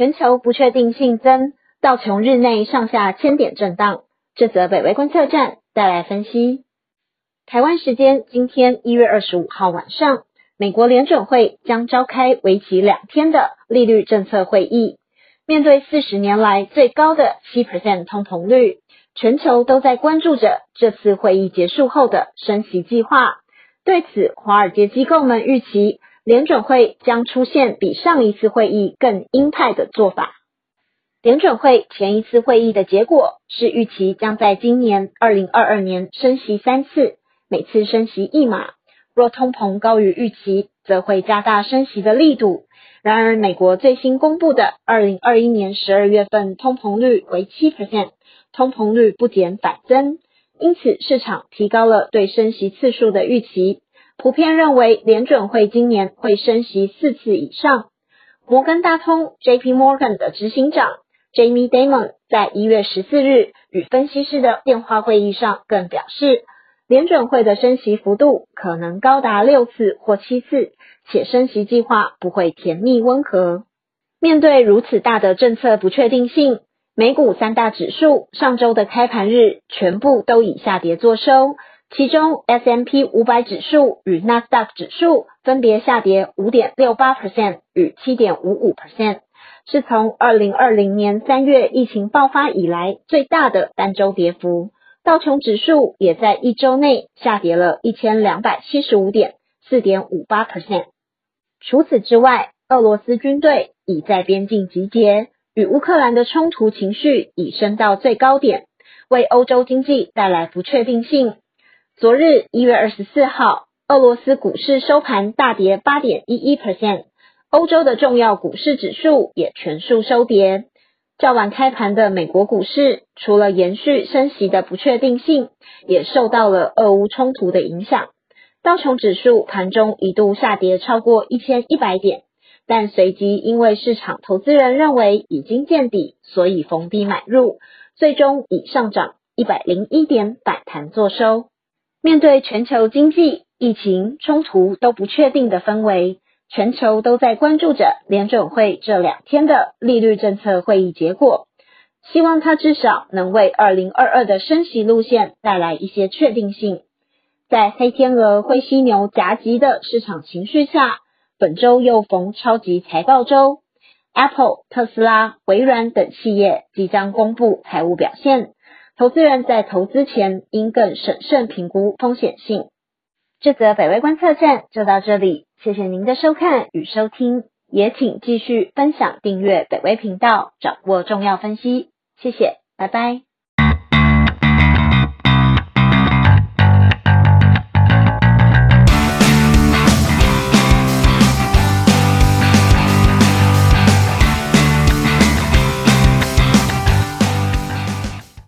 全球不确定性增，道琼日内上下千点震荡。这则北威观测站带来分析。台湾时间今天一月二十五号晚上，美国联准会将召开为期两天的利率政策会议。面对四十年来最高的七 percent 通膨率，全球都在关注着这次会议结束后的升息计划。对此，华尔街机构们预期。联准会将出现比上一次会议更鹰派的做法。联准会前一次会议的结果是预期将在今年二零二二年升息三次，每次升息一码。若通膨高于预期，则会加大升息的力度。然而，美国最新公布的二零二一年十二月份通膨率为七 percent，通膨率不减反增，因此市场提高了对升息次数的预期。普遍认为，联准会今年会升息四次以上。摩根大通 （J.P. Morgan） 的执行长 Jamie Dimon 在一月十四日与分析师的电话会议上更表示，联准会的升息幅度可能高达六次或七次，且升息计划不会甜蜜温和。面对如此大的政策不确定性，美股三大指数上周的开盘日全部都以下跌作收。其中，S M P 五百指数与纳斯达克指数分别下跌五点六八 percent 与七点五五 percent，是从二零二零年三月疫情爆发以来最大的单周跌幅。道琼指数也在一周内下跌了一千两百七十五点，四点五八 percent。除此之外，俄罗斯军队已在边境集结，与乌克兰的冲突情绪已升到最高点，为欧洲经济带来不确定性。昨日一月二十四号，俄罗斯股市收盘大跌八点一一 percent，欧洲的重要股市指数也全数收跌。较晚开盘的美国股市，除了延续升息的不确定性，也受到了俄乌冲突的影响。道琼指数盘中一度下跌超过一千一百点，但随即因为市场投资人认为已经见底，所以逢低买入，最终以上涨一百零一点反弹作收。面对全球经济、疫情、冲突都不确定的氛围，全球都在关注着联准会这两天的利率政策会议结果，希望它至少能为二零二二的升息路线带来一些确定性。在黑天鹅、灰犀牛夹击的市场情绪下，本周又逢超级财报周，Apple、特斯拉、微软等企业即将公布财务表现。投资人在投资前应更审慎评估风险性。这则北威观测站就到这里，谢谢您的收看与收听，也请继续分享订阅北威频道，掌握重要分析。谢谢，拜拜。